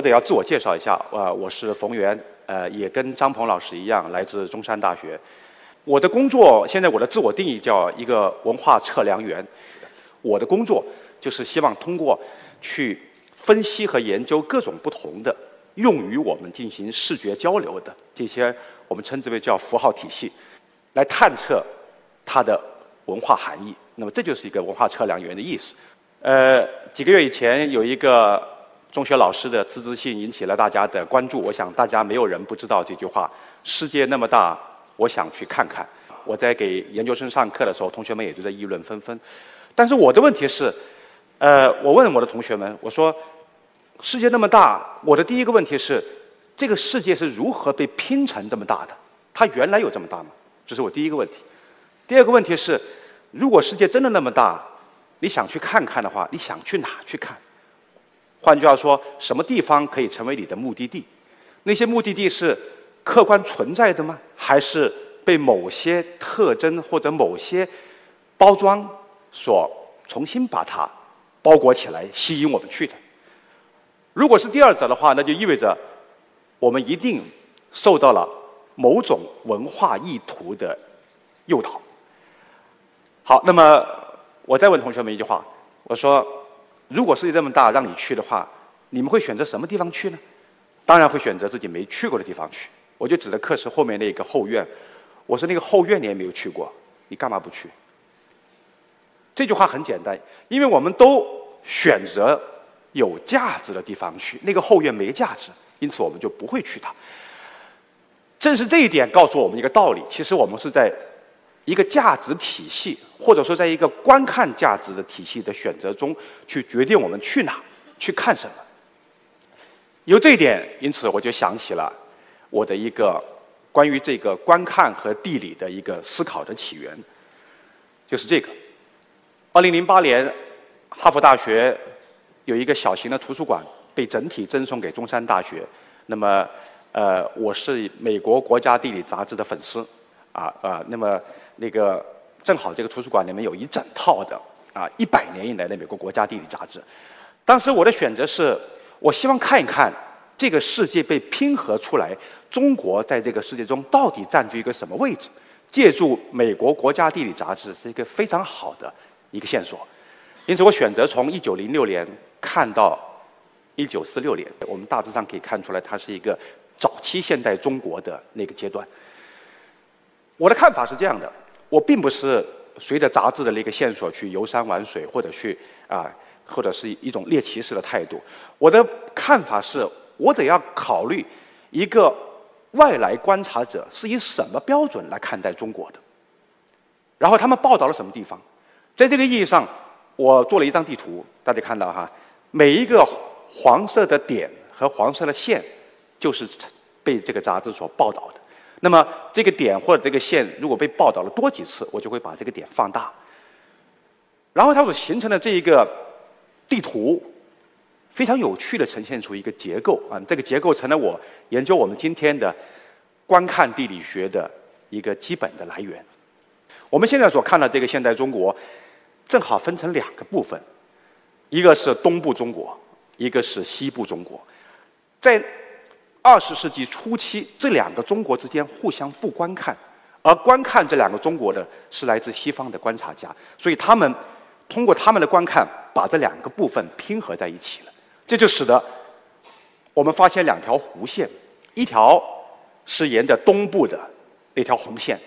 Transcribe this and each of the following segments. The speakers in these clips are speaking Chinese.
我得要自我介绍一下，呃，我是冯源，呃，也跟张鹏老师一样，来自中山大学。我的工作现在我的自我定义叫一个文化测量员。我的工作就是希望通过去分析和研究各种不同的用于我们进行视觉交流的这些我们称之为叫符号体系，来探测它的文化含义。那么这就是一个文化测量员的意思。呃，几个月以前有一个中学老师的辞职信引起了大家的关注。我想大家没有人不知道这句话：“世界那么大，我想去看看。”我在给研究生上课的时候，同学们也都在议论纷纷。但是我的问题是，呃，我问我的同学们，我说：“世界那么大，我的第一个问题是，这个世界是如何被拼成这么大的？它原来有这么大吗？”这是我第一个问题。第二个问题是，如果世界真的那么大，你想去看看的话，你想去哪去看？换句话说，什么地方可以成为你的目的地？那些目的地是客观存在的吗？还是被某些特征或者某些包装所重新把它包裹起来，吸引我们去的？如果是第二者的话，那就意味着我们一定受到了某种文化意图的诱导。好，那么。我再问同学们一句话：我说，如果世界这么大，让你去的话，你们会选择什么地方去呢？当然会选择自己没去过的地方去。我就指着课室后面那个后院，我说那个后院你也没有去过，你干嘛不去？这句话很简单，因为我们都选择有价值的地方去，那个后院没价值，因此我们就不会去它。正是这一点告诉我们一个道理：其实我们是在。一个价值体系，或者说在一个观看价值的体系的选择中，去决定我们去哪去看什么。由这一点，因此我就想起了我的一个关于这个观看和地理的一个思考的起源，就是这个。二零零八年，哈佛大学有一个小型的图书馆被整体赠送给中山大学。那么，呃，我是美国国家地理杂志的粉丝，啊啊，那么。那个正好这个图书馆里面有一整套的啊一百年以来的美国国家地理杂志。当时我的选择是，我希望看一看这个世界被拼合出来，中国在这个世界中到底占据一个什么位置。借助美国国家地理杂志是一个非常好的一个线索。因此我选择从一九零六年看到一九四六年，我们大致上可以看出来，它是一个早期现代中国的那个阶段。我的看法是这样的。我并不是随着杂志的那个线索去游山玩水，或者去啊，或者是一种猎奇式的态度。我的看法是，我得要考虑一个外来观察者是以什么标准来看待中国的，然后他们报道了什么地方。在这个意义上，我做了一张地图，大家看到哈，每一个黄色的点和黄色的线，就是被这个杂志所报道的。那么这个点或者这个线如果被报道了多几次，我就会把这个点放大。然后它所形成的这一个地图，非常有趣的呈现出一个结构啊，这个结构成了我研究我们今天的观看地理学的一个基本的来源。我们现在所看到这个现代中国，正好分成两个部分，一个是东部中国，一个是西部中国，在。二十世纪初期，这两个中国之间互相不观看，而观看这两个中国的是来自西方的观察家，所以他们通过他们的观看，把这两个部分拼合在一起了。这就使得我们发现两条弧线，一条是沿着东部的那条红线，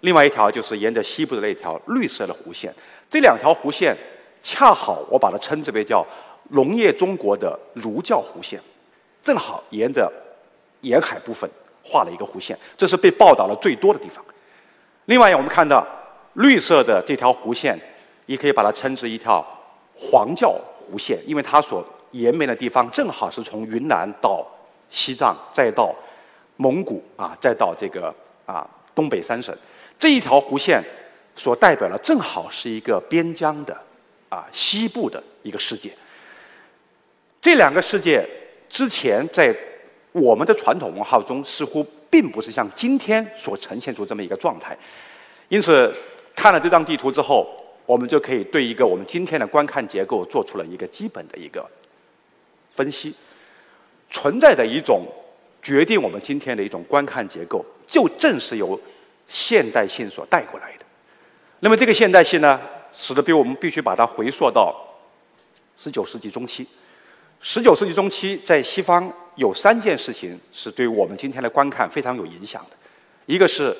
另外一条就是沿着西部的那条绿色的弧线。这两条弧线恰好我把它称之为叫农业中国的儒教弧线，正好沿着。沿海部分画了一个弧线，这是被报道的最多的地方。另外，我们看到绿色的这条弧线，也可以把它称之一条黄教弧线，因为它所延绵的地方正好是从云南到西藏，再到蒙古啊，再到这个啊东北三省。这一条弧线所代表的正好是一个边疆的啊西部的一个世界。这两个世界之前在。我们的传统文化中似乎并不是像今天所呈现出这么一个状态，因此看了这张地图之后，我们就可以对一个我们今天的观看结构做出了一个基本的一个分析。存在的一种决定我们今天的一种观看结构，就正是由现代性所带过来的。那么这个现代性呢，使得比我们必须把它回溯到十九世纪中期。十九世纪中期，在西方有三件事情是对我们今天的观看非常有影响的。一个是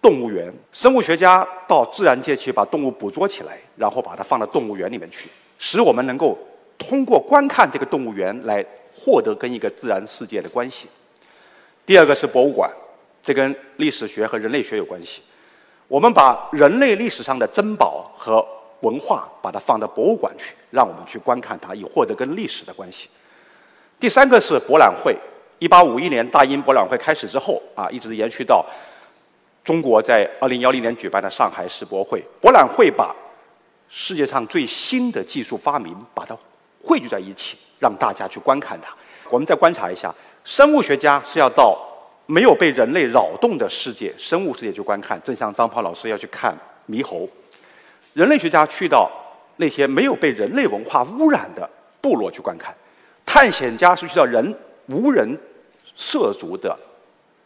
动物园，生物学家到自然界去把动物捕捉起来，然后把它放到动物园里面去，使我们能够通过观看这个动物园来获得跟一个自然世界的关系。第二个是博物馆，这跟历史学和人类学有关系。我们把人类历史上的珍宝和文化，把它放到博物馆去，让我们去观看它，以获得跟历史的关系。第三个是博览会。一八五一年大英博览会开始之后，啊，一直延续到中国在二零幺零年举办的上海世博会。博览会把世界上最新的技术发明，把它汇聚在一起，让大家去观看它。我们再观察一下，生物学家是要到没有被人类扰动的世界——生物世界去观看，正像张涛老师要去看猕猴。人类学家去到那些没有被人类文化污染的部落去观看，探险家是去到人无人涉足的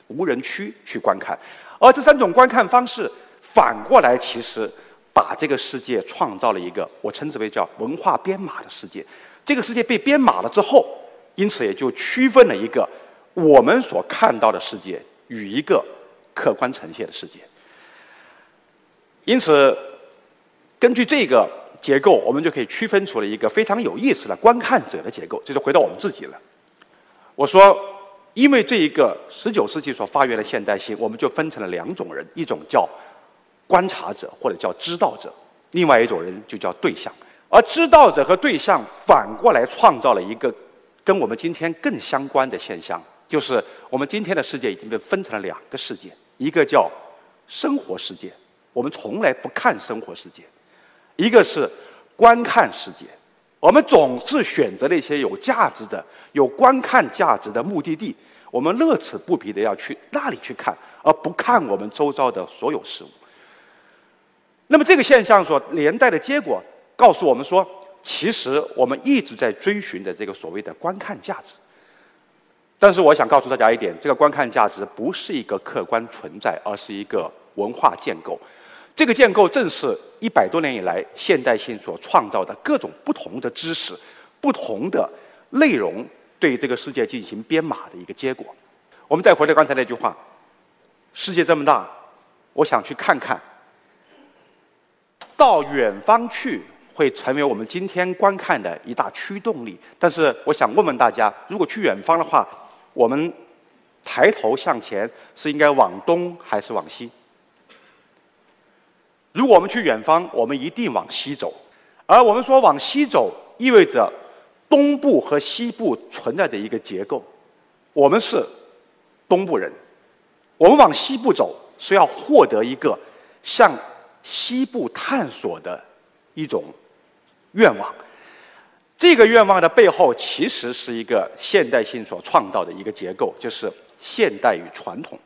无人区去观看，而这三种观看方式反过来，其实把这个世界创造了一个我称之为叫文化编码的世界。这个世界被编码了之后，因此也就区分了一个我们所看到的世界与一个客观呈现的世界。因此。根据这个结构，我们就可以区分出了一个非常有意思的观看者的结构。这就回到我们自己了。我说，因为这一个十九世纪所发源的现代性，我们就分成了两种人：一种叫观察者，或者叫知道者；另外一种人就叫对象。而知道者和对象反过来创造了一个跟我们今天更相关的现象，就是我们今天的世界已经被分成了两个世界：一个叫生活世界，我们从来不看生活世界。一个是观看世界，我们总是选择那些有价值的、有观看价值的目的地，我们乐此不疲的要去那里去看，而不看我们周遭的所有事物。那么这个现象所连带的结果，告诉我们说，其实我们一直在追寻的这个所谓的观看价值。但是我想告诉大家一点，这个观看价值不是一个客观存在，而是一个文化建构。这个建构正是一百多年以来现代性所创造的各种不同的知识、不同的内容对这个世界进行编码的一个结果。我们再回到刚才那句话：世界这么大，我想去看看。到远方去会成为我们今天观看的一大驱动力。但是，我想问问大家：如果去远方的话，我们抬头向前是应该往东还是往西？如果我们去远方，我们一定往西走，而我们说往西走，意味着东部和西部存在着一个结构。我们是东部人，我们往西部走是要获得一个向西部探索的一种愿望。这个愿望的背后，其实是一个现代性所创造的一个结构，就是现代与传统。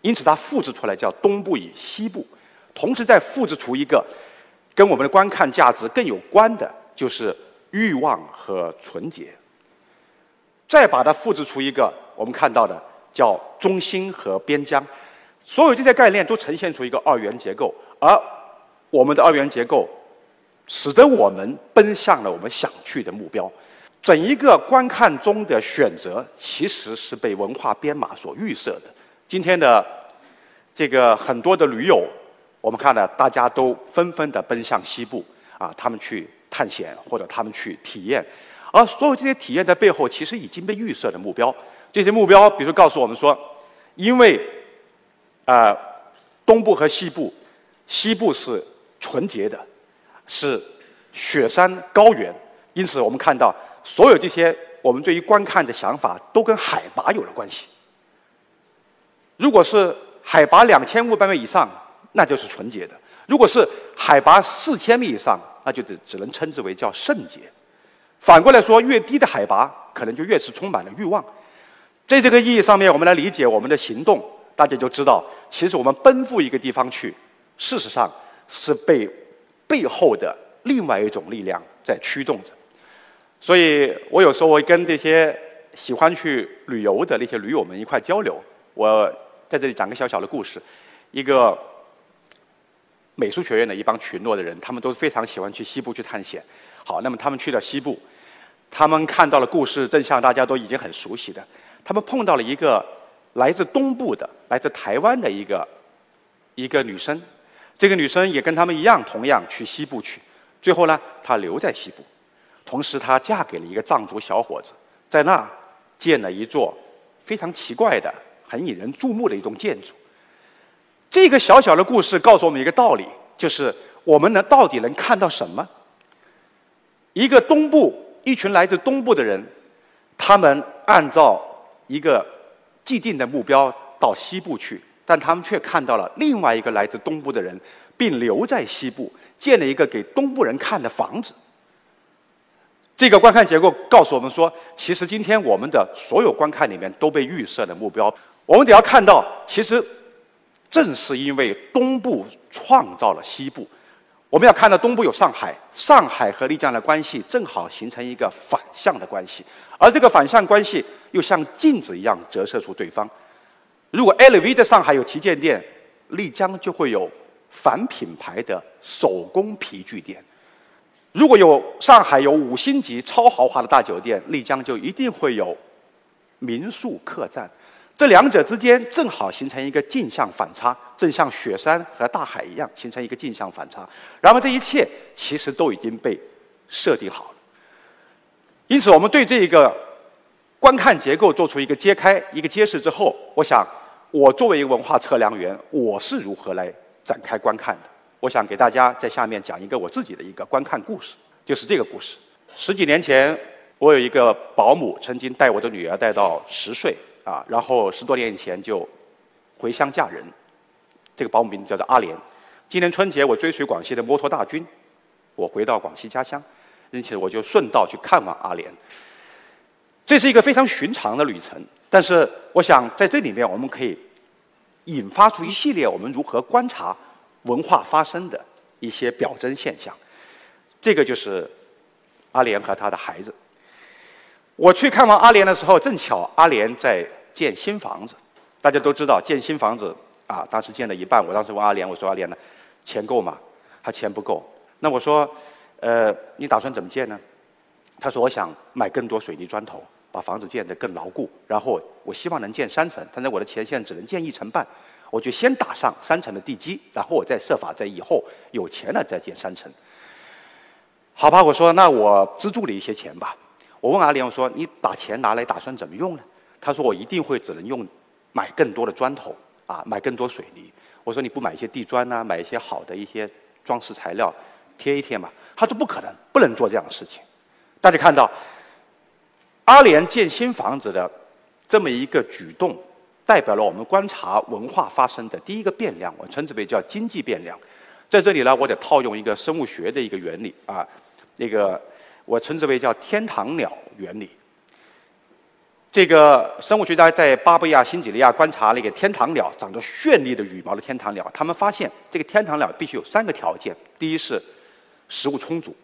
因此，它复制出来叫东部与西部。同时，再复制出一个跟我们的观看价值更有关的，就是欲望和纯洁。再把它复制出一个我们看到的叫中心和边疆。所有这些概念都呈现出一个二元结构，而我们的二元结构使得我们奔向了我们想去的目标。整一个观看中的选择，其实是被文化编码所预设的。今天的这个很多的驴友。我们看呢，大家都纷纷的奔向西部啊，他们去探险或者他们去体验，而所有这些体验的背后，其实已经被预设的目标。这些目标，比如告诉我们说，因为啊，东部和西部，西部是纯洁的，是雪山高原，因此我们看到所有这些我们对于观看的想法，都跟海拔有了关系。如果是海拔两千五百米以上。那就是纯洁的。如果是海拔四千米以上，那就只只能称之为叫圣洁。反过来说，越低的海拔，可能就越是充满了欲望。在这个意义上面，我们来理解我们的行动，大家就知道，其实我们奔赴一个地方去，事实上是被背后的另外一种力量在驱动着。所以我有时候会跟这些喜欢去旅游的那些驴友们一块交流。我在这里讲个小小的故事，一个美术学院的一帮群落的人，他们都是非常喜欢去西部去探险。好，那么他们去了西部，他们看到了故事正像大家都已经很熟悉的，他们碰到了一个来自东部的、来自台湾的一个一个女生。这个女生也跟他们一样，同样去西部去。最后呢，她留在西部，同时她嫁给了一个藏族小伙子，在那建了一座非常奇怪的、很引人注目的一种建筑。这个小小的故事告诉我们一个道理，就是我们能到底能看到什么？一个东部，一群来自东部的人，他们按照一个既定的目标到西部去。但他们却看到了另外一个来自东部的人，并留在西部建了一个给东部人看的房子。这个观看结构告诉我们说，其实今天我们的所有观看里面都被预设的目标，我们得要看到，其实正是因为东部创造了西部。我们要看到东部有上海，上海和丽江的关系正好形成一个反向的关系，而这个反向关系又像镜子一样折射出对方。如果 LV 在上海有旗舰店，丽江就会有反品牌的手工皮具店；如果有上海有五星级超豪华的大酒店，丽江就一定会有民宿客栈。这两者之间正好形成一个镜像反差，正像雪山和大海一样形成一个镜像反差。然后这一切其实都已经被设定好了。因此，我们对这一个观看结构做出一个揭开、一个揭示之后，我想。我作为一个文化测量员，我是如何来展开观看的？我想给大家在下面讲一个我自己的一个观看故事，就是这个故事。十几年前，我有一个保姆，曾经带我的女儿带到十岁啊，然后十多年以前就回乡嫁人。这个保姆名字叫做阿莲。今年春节，我追随广西的摩托大军，我回到广西家乡，因此我就顺道去看望阿莲。这是一个非常寻常的旅程。但是，我想在这里面，我们可以引发出一系列我们如何观察文化发生的一些表征现象。这个就是阿莲和他的孩子。我去看望阿莲的时候，正巧阿莲在建新房子。大家都知道，建新房子啊，当时建了一半。我当时问阿莲：“我说阿莲呢，钱够吗？”他钱不够。那我说：“呃，你打算怎么建呢？”他说：“我想买更多水泥砖头。”把房子建得更牢固，然后我希望能建三层，但是我的钱现在只能建一层半，我就先打上三层的地基，然后我再设法在以后有钱了再建三层。好吧，我说那我资助你一些钱吧。我问阿莲我说你把钱拿来打算怎么用呢？他说我一定会只能用买更多的砖头啊，买更多水泥。我说你不买一些地砖呐，买一些好的一些装饰材料贴一贴嘛？他说不可能，不能做这样的事情。大家看到。阿联建新房子的这么一个举动，代表了我们观察文化发生的第一个变量，我称之为叫经济变量。在这里呢，我得套用一个生物学的一个原理啊，那个我称之为叫天堂鸟原理。这个生物学家在巴布亚新几内亚观察那个天堂鸟，长着绚丽的羽毛的天堂鸟，他们发现这个天堂鸟必须有三个条件：第一是食物充足，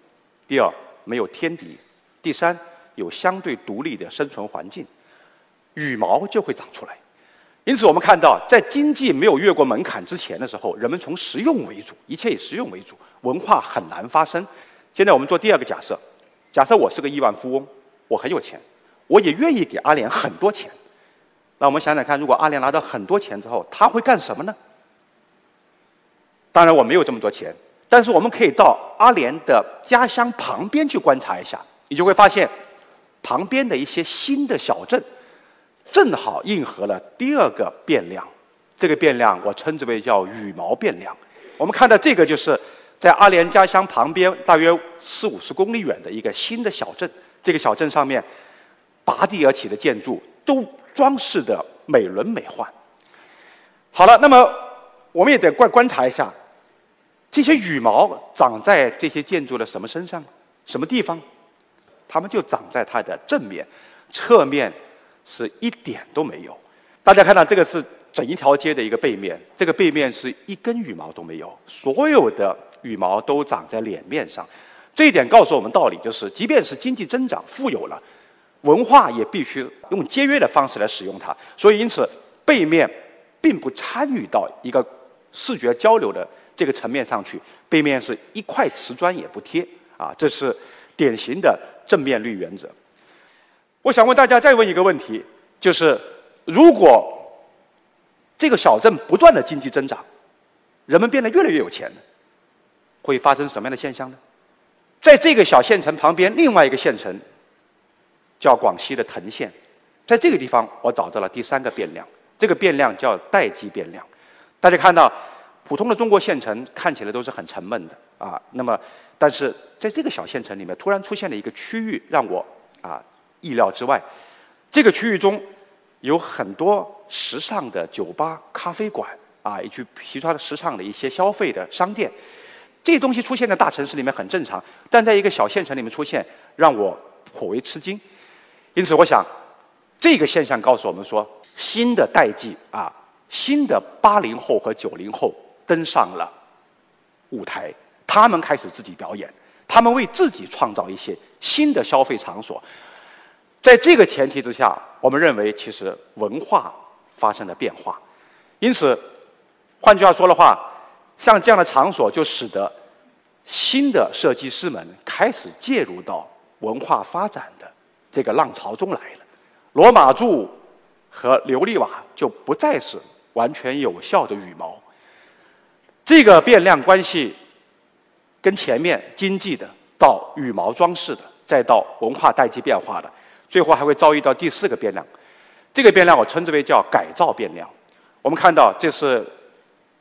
第二没有天敌，第三。有相对独立的生存环境，羽毛就会长出来。因此，我们看到，在经济没有越过门槛之前的时候，人们从实用为主，一切以实用为主，文化很难发生。现在我们做第二个假设：假设我是个亿万富翁，我很有钱，我也愿意给阿联很多钱。那我们想想看，如果阿联拿到很多钱之后，他会干什么呢？当然，我没有这么多钱，但是我们可以到阿联的家乡旁边去观察一下，你就会发现。旁边的一些新的小镇，正好应和了第二个变量。这个变量我称之为叫羽毛变量。我们看到这个就是在阿联家乡旁边大约四五十公里远的一个新的小镇。这个小镇上面拔地而起的建筑都装饰的美轮美奂。好了，那么我们也得观观察一下，这些羽毛长在这些建筑的什么身上，什么地方？它们就长在它的正面，侧面是一点都没有。大家看到这个是整一条街的一个背面，这个背面是一根羽毛都没有，所有的羽毛都长在脸面上。这一点告诉我们道理，就是即便是经济增长、富有了，文化也必须用节约的方式来使用它。所以，因此背面并不参与到一个视觉交流的这个层面上去，背面是一块瓷砖也不贴啊，这是典型的正面率原则。我想问大家再问一个问题，就是如果这个小镇不断的经济增长，人们变得越来越有钱，会发生什么样的现象呢？在这个小县城旁边，另外一个县城叫广西的藤县，在这个地方我找到了第三个变量，这个变量叫代际变量。大家看到，普通的中国县城看起来都是很沉闷的啊，那么但是在这个小县城里面，突然出现了一个区域，让我啊意料之外。这个区域中有很多时尚的酒吧、咖啡馆啊，以及其他的时尚的一些消费的商店。这东西出现在大城市里面很正常，但在一个小县城里面出现，让我颇为吃惊。因此，我想这个现象告诉我们说，新的代际啊，新的八零后和九零后登上了舞台，他们开始自己表演，他们为自己创造一些新的消费场所。在这个前提之下，我们认为其实文化发生了变化。因此，换句话说的话。像这样的场所，就使得新的设计师们开始介入到文化发展的这个浪潮中来了。罗马柱和琉璃瓦就不再是完全有效的羽毛。这个变量关系跟前面经济的到羽毛装饰的，再到文化代际变化的，最后还会遭遇到第四个变量。这个变量我称之为叫改造变量。我们看到这是。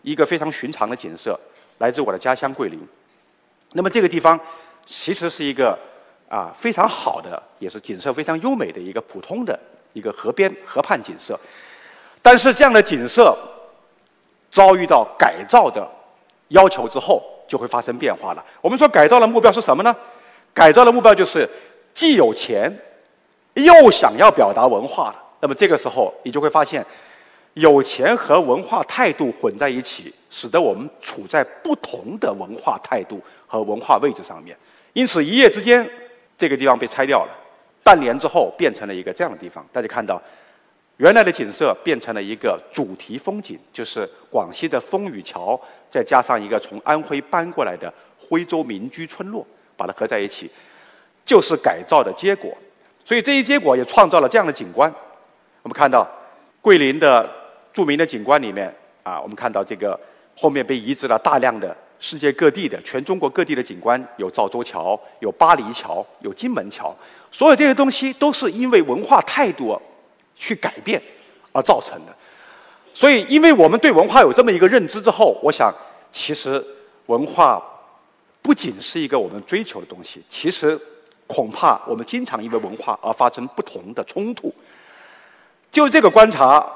一个非常寻常的景色，来自我的家乡桂林。那么这个地方其实是一个啊非常好的，也是景色非常优美的一个普通的一个河边河畔景色。但是这样的景色遭遇到改造的要求之后，就会发生变化了。我们说改造的目标是什么呢？改造的目标就是既有钱又想要表达文化。那么这个时候，你就会发现。有钱和文化态度混在一起，使得我们处在不同的文化态度和文化位置上面。因此，一夜之间，这个地方被拆掉了。半年之后，变成了一个这样的地方。大家看到，原来的景色变成了一个主题风景，就是广西的风雨桥，再加上一个从安徽搬过来的徽州民居村落，把它合在一起，就是改造的结果。所以，这一结果也创造了这样的景观。我们看到，桂林的。著名的景观里面啊，我们看到这个后面被移植了大量的世界各地的、全中国各地的景观，有赵州桥、有巴黎桥、有金门桥，所有这些东西都是因为文化态度去改变而造成的。所以，因为我们对文化有这么一个认知之后，我想，其实文化不仅是一个我们追求的东西，其实恐怕我们经常因为文化而发生不同的冲突。就这个观察。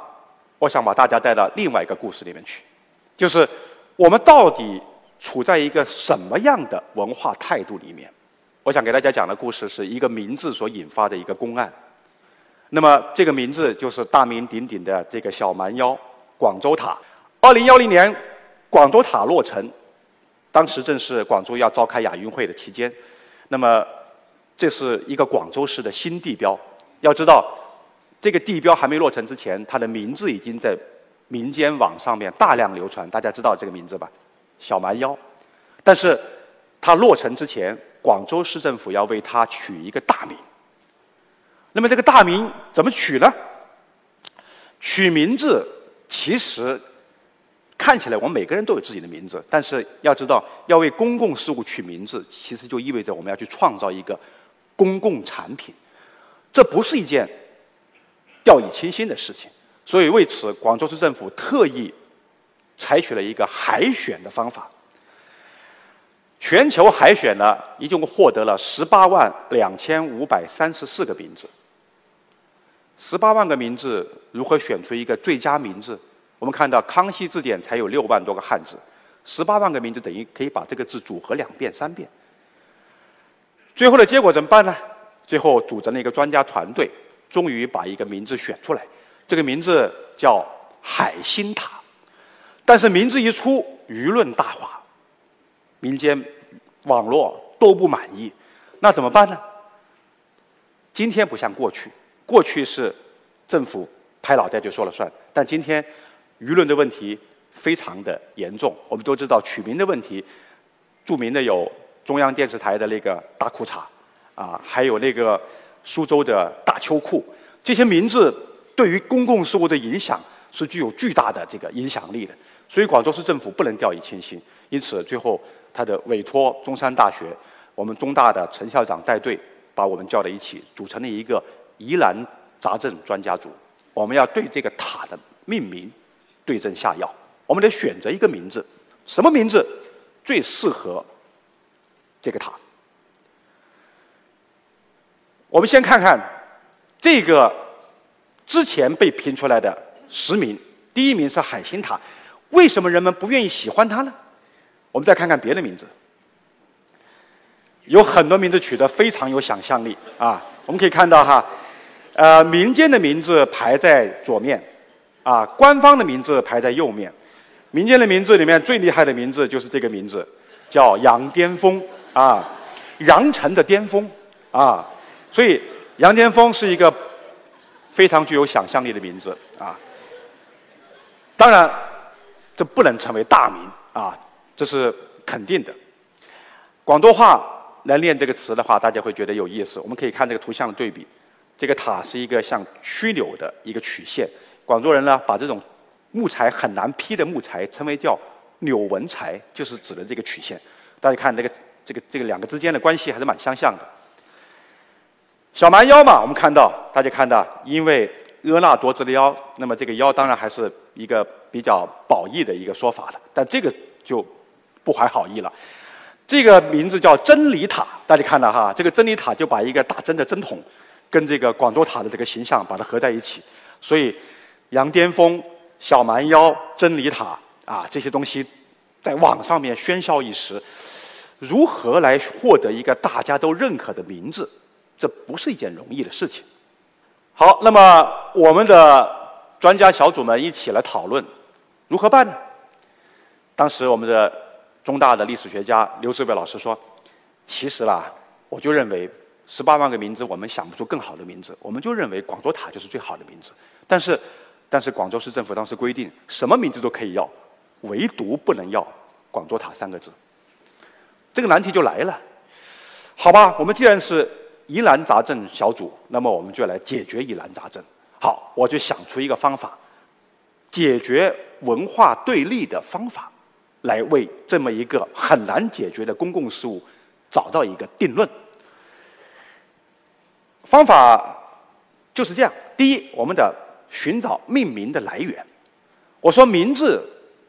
我想把大家带到另外一个故事里面去，就是我们到底处在一个什么样的文化态度里面？我想给大家讲的故事是一个名字所引发的一个公案。那么这个名字就是大名鼎鼎的这个小蛮腰广州塔。二零幺零年，广州塔落成，当时正是广州要召开亚运会的期间。那么这是一个广州市的新地标。要知道。这个地标还没落成之前，它的名字已经在民间网上面大量流传。大家知道这个名字吧？小蛮腰。但是它落成之前，广州市政府要为它取一个大名。那么这个大名怎么取呢？取名字其实看起来我们每个人都有自己的名字，但是要知道，要为公共事务取名字，其实就意味着我们要去创造一个公共产品。这不是一件。掉以轻心的事情，所以为此，广州市政府特意采取了一个海选的方法。全球海选呢，一共获得了十八万两千五百三十四个名字。十八万个名字如何选出一个最佳名字？我们看到《康熙字典》才有六万多个汉字，十八万个名字等于可以把这个字组合两遍、三遍。最后的结果怎么办呢？最后组成了一个专家团队。终于把一个名字选出来，这个名字叫海心塔。但是名字一出，舆论大哗，民间网络都不满意，那怎么办呢？今天不像过去，过去是政府拍脑袋就说了算，但今天舆论的问题非常的严重。我们都知道取名的问题，著名的有中央电视台的那个大裤衩，啊，还有那个苏州的大秋裤，这些名字对于公共事务的影响是具有巨大的这个影响力的。所以广州市政府不能掉以轻心，因此最后他的委托中山大学，我们中大的陈校长带队。把我们叫在一起，组成了一个疑难杂症专家组。我们要对这个塔的命名对症下药。我们得选择一个名字，什么名字最适合这个塔？我们先看看这个之前被评出来的十名，第一名是海心塔。为什么人们不愿意喜欢它呢？我们再看看别的名字。有很多名字取得非常有想象力啊！我们可以看到哈，呃，民间的名字排在左面，啊，官方的名字排在右面。民间的名字里面最厉害的名字就是这个名字，叫杨巅峰啊，羊城的巅峰啊，所以杨巅峰是一个非常具有想象力的名字啊。当然，这不能成为大名啊，这是肯定的。广东话。来念这个词的话，大家会觉得有意思。我们可以看这个图像的对比，这个塔是一个像曲柳的一个曲线。广州人呢，把这种木材很难劈的木材称为叫柳纹材，就是指的这个曲线。大家看这个这个这个两个之间的关系还是蛮相像的。小蛮腰嘛，我们看到大家看到，因为婀娜多姿的腰，那么这个腰当然还是一个比较褒义的一个说法的，但这个就不怀好意了。这个名字叫真理塔，大家看到哈，这个真理塔就把一个打针的针筒，跟这个广州塔的这个形象把它合在一起，所以羊巅峰、小蛮腰、真理塔啊这些东西，在网上面喧嚣一时。如何来获得一个大家都认可的名字，这不是一件容易的事情。好，那么我们的专家小组们一起来讨论如何办呢？当时我们的。中大的历史学家刘志伟老师说：“其实啦，我就认为十八万个名字，我们想不出更好的名字，我们就认为广州塔就是最好的名字。但是，但是广州市政府当时规定，什么名字都可以要，唯独不能要‘广州塔’三个字。这个难题就来了。好吧，我们既然是疑难杂症小组，那么我们就来解决疑难杂症。好，我就想出一个方法，解决文化对立的方法。”来为这么一个很难解决的公共事务找到一个定论方法，就是这样。第一，我们的寻找命名的来源。我说名字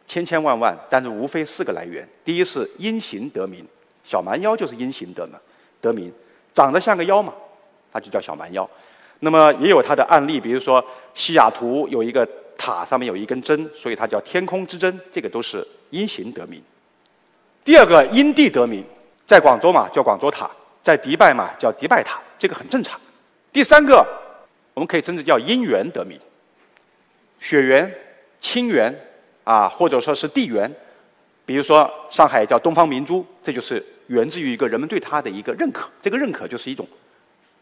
千千万万，但是无非四个来源。第一是因形得名，小蛮腰就是因形得名，得名，长得像个腰嘛，它就叫小蛮腰。那么也有它的案例，比如说西雅图有一个塔上面有一根针，所以它叫天空之针，这个都是。因形得名，第二个因地得名，在广州嘛叫广州塔，在迪拜嘛叫迪拜塔，这个很正常。第三个，我们可以称之叫因缘得名，血缘、亲缘啊，或者说是地缘，比如说上海叫东方明珠，这就是源自于一个人们对它的一个认可，这个认可就是一种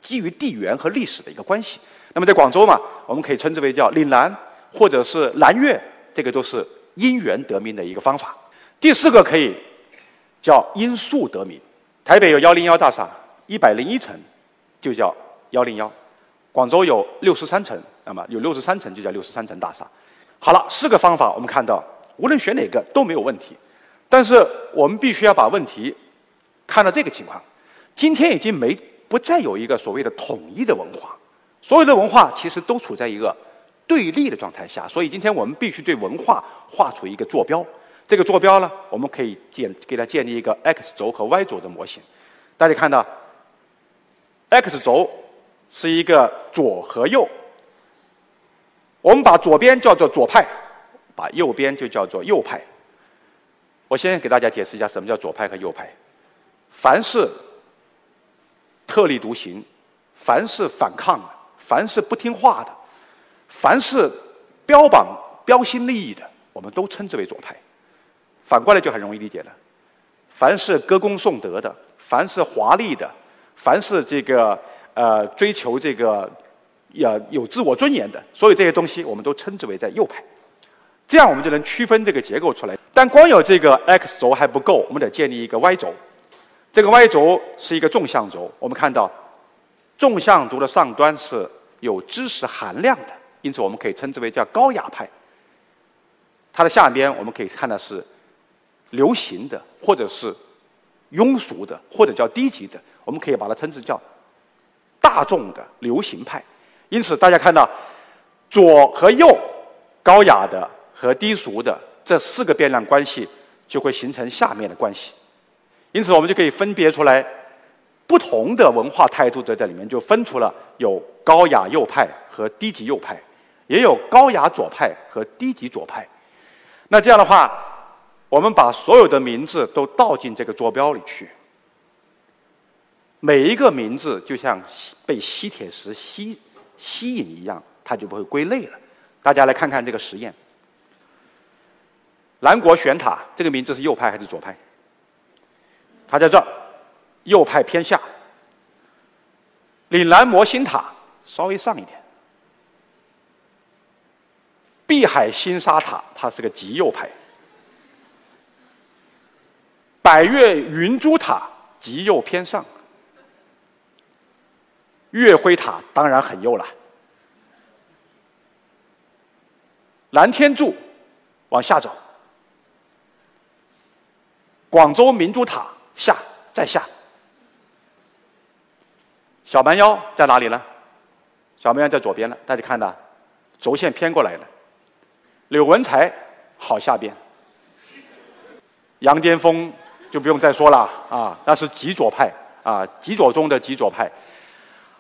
基于地缘和历史的一个关系。那么在广州嘛，我们可以称之为叫岭南，或者是南岳，这个都是。因缘得名的一个方法，第四个可以叫因素得名。台北有幺零幺大厦，一百零一层就叫幺零幺；广州有六十三层，那么有六十三层就叫六十三层大厦。好了，四个方法我们看到，无论选哪个都没有问题。但是我们必须要把问题看到这个情况：今天已经没不再有一个所谓的统一的文化，所有的文化其实都处在一个。对立的状态下，所以今天我们必须对文化画出一个坐标。这个坐标呢，我们可以建给它建立一个 x 轴和 y 轴的模型。大家看到，x 轴是一个左和右，我们把左边叫做左派，把右边就叫做右派。我先给大家解释一下什么叫左派和右派。凡是特立独行，凡是反抗的，凡是不听话的。凡是标榜标新立异的，我们都称之为左派。反过来就很容易理解了。凡是歌功颂德的，凡是华丽的，凡是这个呃追求这个要有自我尊严的，所有这些东西我们都称之为在右派。这样我们就能区分这个结构出来。但光有这个 x 轴还不够，我们得建立一个 y 轴。这个 y 轴是一个纵向轴。我们看到，纵向轴的上端是有知识含量的，因此我们可以称之为叫高雅派。它的下边我们可以看到是流行的，或者是庸俗的，或者叫低级的。我们可以把它称之叫大众的流行派。因此，大家看到左和右高雅的。和低俗的这四个变量关系就会形成下面的关系，因此我们就可以分别出来不同的文化态度在这里面就分出了有高雅右派和低级右派，也有高雅左派和低级左派。那这样的话，我们把所有的名字都倒进这个坐标里去，每一个名字就像被吸铁石吸吸引一样，它就不会归类了。大家来看看这个实验。南国玄塔这个名字是右派还是左派？它在这儿，右派偏下。岭南摩星塔稍微上一点。碧海星沙塔它是个极右派。百越云珠塔极右偏上。月辉塔当然很右了。蓝天柱往下走。广州明珠塔下再下，小蛮腰在哪里呢？小蛮腰在左边了，大家看到，轴线偏过来了。柳文才好下边，杨巅峰就不用再说了啊，那是极左派啊，极左中的极左派。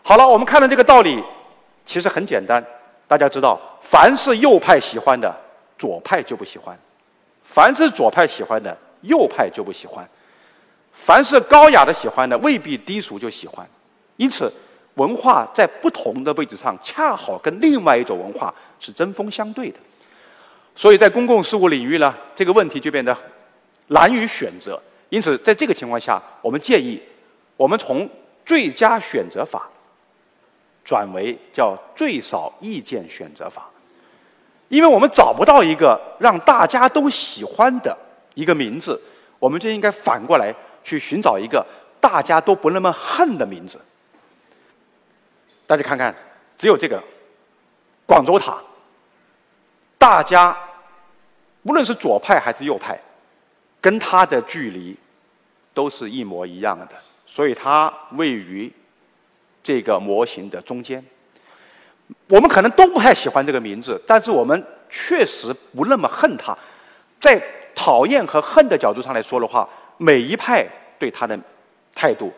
好了，我们看到这个道理其实很简单，大家知道，凡是右派喜欢的，左派就不喜欢；凡是左派喜欢的。右派就不喜欢，凡是高雅的喜欢的，未必低俗就喜欢。因此，文化在不同的位置上，恰好跟另外一种文化是针锋相对的。所以在公共事务领域呢，这个问题就变得难于选择。因此，在这个情况下，我们建议我们从最佳选择法转为叫最少意见选择法，因为我们找不到一个让大家都喜欢的。一个名字，我们就应该反过来去寻找一个大家都不那么恨的名字。大家看看，只有这个广州塔，大家无论是左派还是右派，跟它的距离都是一模一样的，所以它位于这个模型的中间。我们可能都不太喜欢这个名字，但是我们确实不那么恨它，在。讨厌和恨的角度上来说的话，每一派对他的态度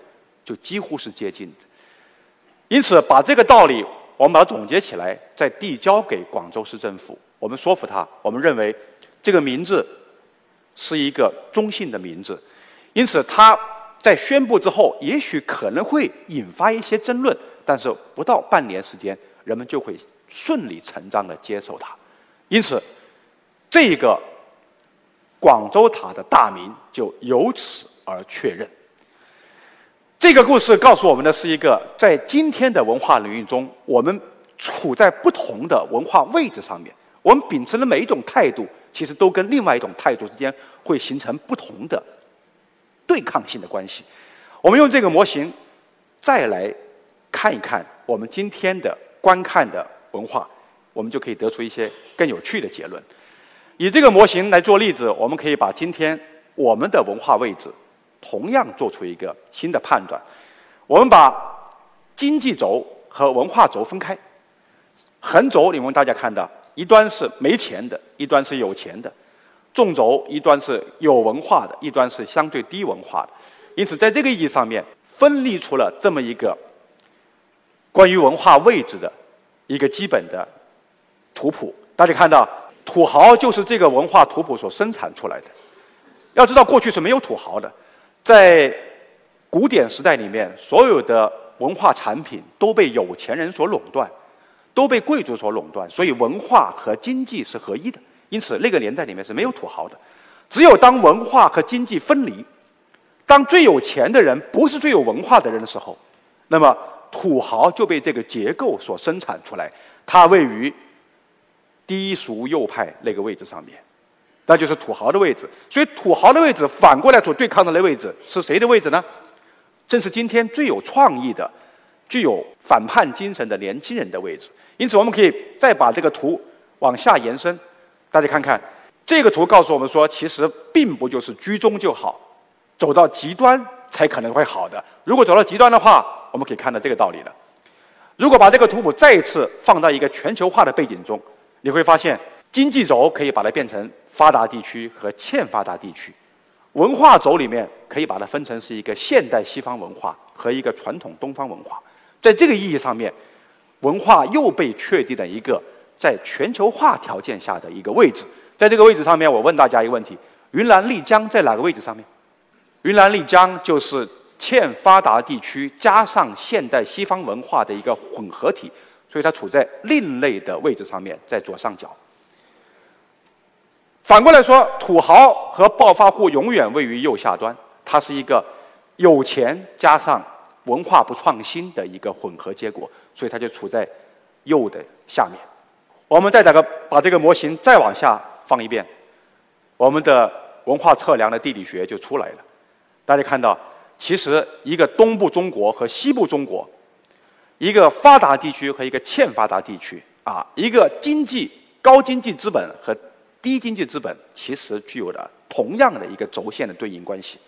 就几乎是接近的。因此，把这个道理我们把它总结起来，再递交给广州市政府，我们说服他，我们认为这个名字是一个中性的名字。因此，他在宣布之后，也许可能会引发一些争论，但是不到半年时间，人们就会顺理成章的接受它。因此，这个。广州塔的大名就由此而确认。这个故事告诉我们的是一个，在今天的文化领域中，我们处在不同的文化位置上面，我们秉持的每一种态度，其实都跟另外一种态度之间会形成不同的对抗性的关系。我们用这个模型再来看一看我们今天的观看的文化，我们就可以得出一些更有趣的结论。以这个模型来做例子，我们可以把今天我们的文化位置同样做出一个新的判断。我们把经济轴和文化轴分开，横轴你们大家看到，一端是没钱的，一端是有钱的；纵轴一端是有文化的，一端是相对低文化的。因此，在这个意义上面，分离出了这么一个关于文化位置的一个基本的图谱。大家看到。土豪就是这个文化图谱所生产出来的。要知道，过去是没有土豪的，在古典时代里面，所有的文化产品都被有钱人所垄断，都被贵族所垄断，所以文化和经济是合一的。因此，那个年代里面是没有土豪的。只有当文化和经济分离，当最有钱的人不是最有文化的人的时候，那么土豪就被这个结构所生产出来，它位于低俗右派那个位置上面，那就是土豪的位置。所以土豪的位置反过来所对抗的那位置是谁的位置呢？正是今天最有创意的、具有反叛精神的年轻人的位置。因此，我们可以再把这个图往下延伸，大家看看这个图告诉我们说，其实并不就是居中就好，走到极端才可能会好的。如果走到极端的话，我们可以看到这个道理了。如果把这个图谱再一次放到一个全球化的背景中，你会发现，经济轴可以把它变成发达地区和欠发达地区，文化轴里面可以把它分成是一个现代西方文化和一个传统东方文化。在这个意义上面，文化又被确定了一个在全球化条件下的一个位置。在这个位置上面，我问大家一个问题：云南丽江在哪个位置上面？云南丽江就是欠发达地区加上现代西方文化的一个混合体。所以它处在另类的位置上面，在左上角。反过来说，土豪和暴发户永远位于右下端，它是一个有钱加上文化不创新的一个混合结果，所以它就处在右的下面。我们再打个把这个模型再往下放一遍，我们的文化测量的地理学就出来了。大家看到，其实一个东部中国和西部中国。一个发达地区和一个欠发达地区啊，一个经济高经济资本和低经济资本，其实具有了同样的一个轴线的对应关系。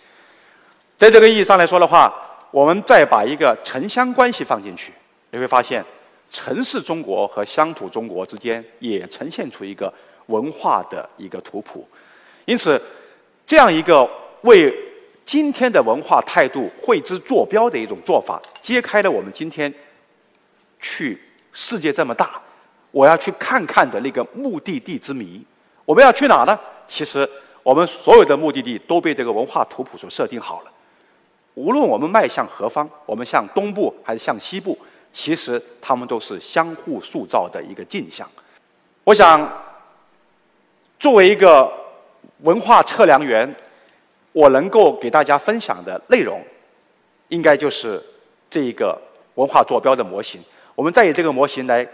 在这个意义上来说的话，我们再把一个城乡关系放进去，你会发现，城市中国和乡土中国之间也呈现出一个文化的一个图谱。因此，这样一个为今天的文化态度绘制坐标的一种做法，揭开了我们今天。去世界这么大，我要去看看的那个目的地之谜。我们要去哪呢？其实我们所有的目的地都被这个文化图谱所设定好了。无论我们迈向何方，我们向东部还是向西部，其实他们都是相互塑造的一个镜像。我想，作为一个文化测量员，我能够给大家分享的内容，应该就是这一个文化坐标的模型。我们再以这个模型来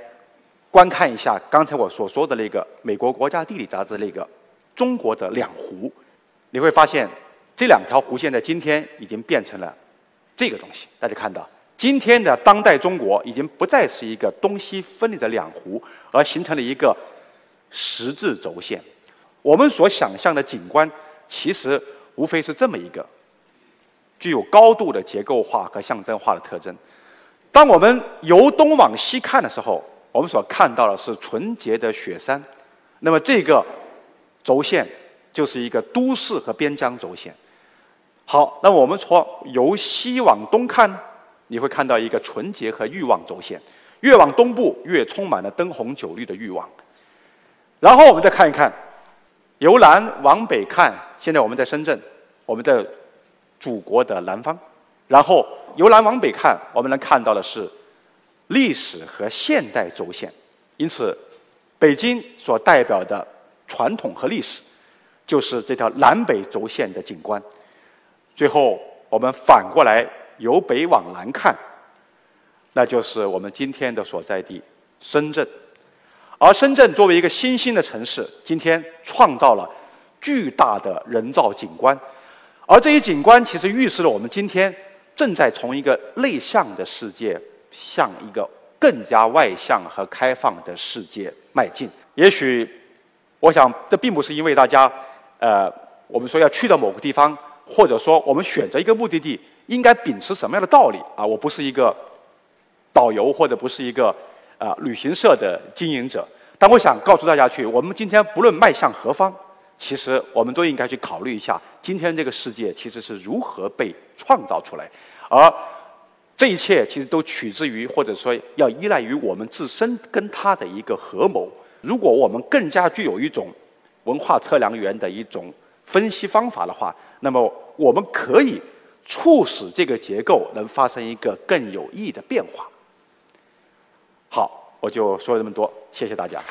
观看一下刚才我所说的那个美国国家地理杂志那个中国的两湖，你会发现这两条弧线在今天已经变成了这个东西。大家看到，今天的当代中国已经不再是一个东西分离的两湖，而形成了一个十字轴线。我们所想象的景观，其实无非是这么一个具有高度的结构化和象征化的特征。当我们由东往西看的时候，我们所看到的是纯洁的雪山。那么这个轴线就是一个都市和边疆轴线。好，那我们从由西往东看，你会看到一个纯洁和欲望轴线。越往东部，越充满了灯红酒绿的欲望。然后我们再看一看，由南往北看，现在我们在深圳，我们的祖国的南方。然后。由南往北看，我们能看到的是历史和现代轴线。因此，北京所代表的传统和历史，就是这条南北轴线的景观。最后，我们反过来由北往南看，那就是我们今天的所在地深圳。而深圳作为一个新兴的城市，今天创造了巨大的人造景观，而这些景观其实预示了我们今天。正在从一个内向的世界向一个更加外向和开放的世界迈进。也许，我想这并不是因为大家，呃，我们说要去到某个地方，或者说我们选择一个目的地应该秉持什么样的道理啊？我不是一个导游，或者不是一个啊旅行社的经营者，但我想告诉大家去，我们今天不论迈向何方。其实，我们都应该去考虑一下，今天这个世界其实是如何被创造出来，而这一切其实都取之于，或者说要依赖于我们自身跟它的一个合谋。如果我们更加具有一种文化测量员的一种分析方法的话，那么我们可以促使这个结构能发生一个更有益的变化。好，我就说这么多，谢谢大家。